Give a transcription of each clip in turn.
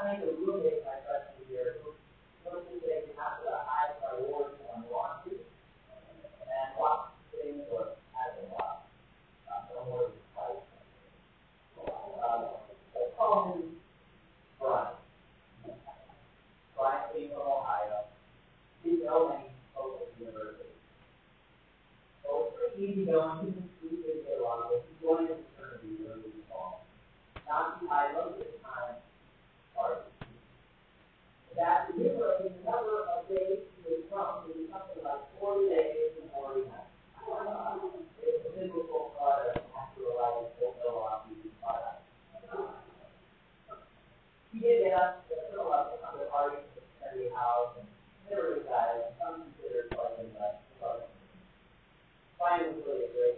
trying to illuminate my freshman year. Those things that you have to high priority on want to, and lots of things were having a lot. Uh, no more than five. Um, so call me Brian. From Ohio. He's LA, Oakland University. So it's pretty easy going.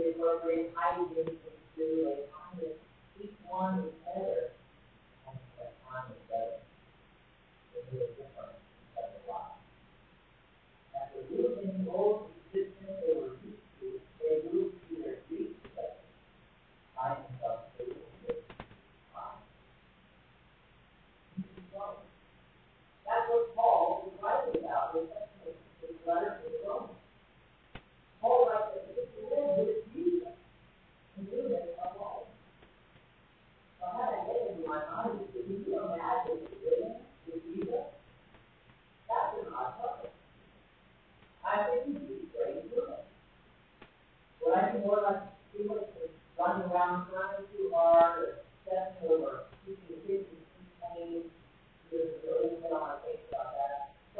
funded program, I would be able to. I'm going one and better.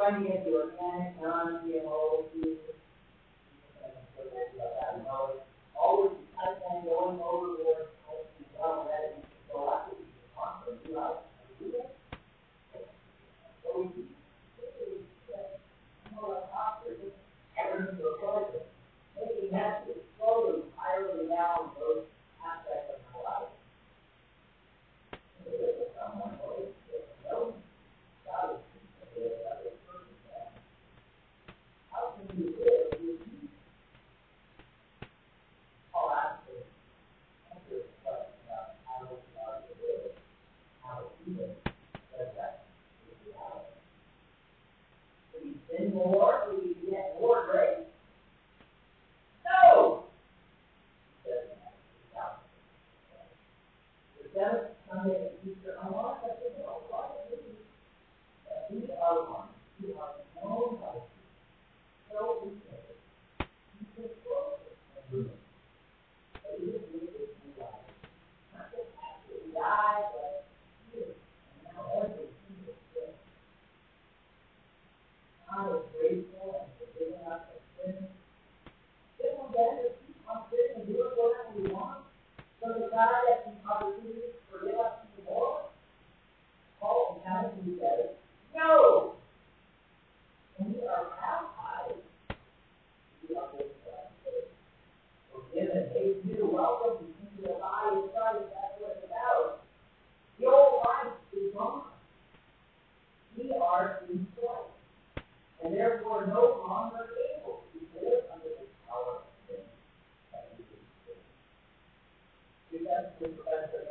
turning it to organic, non-GMO food. Always kind of going overboard with professor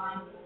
time.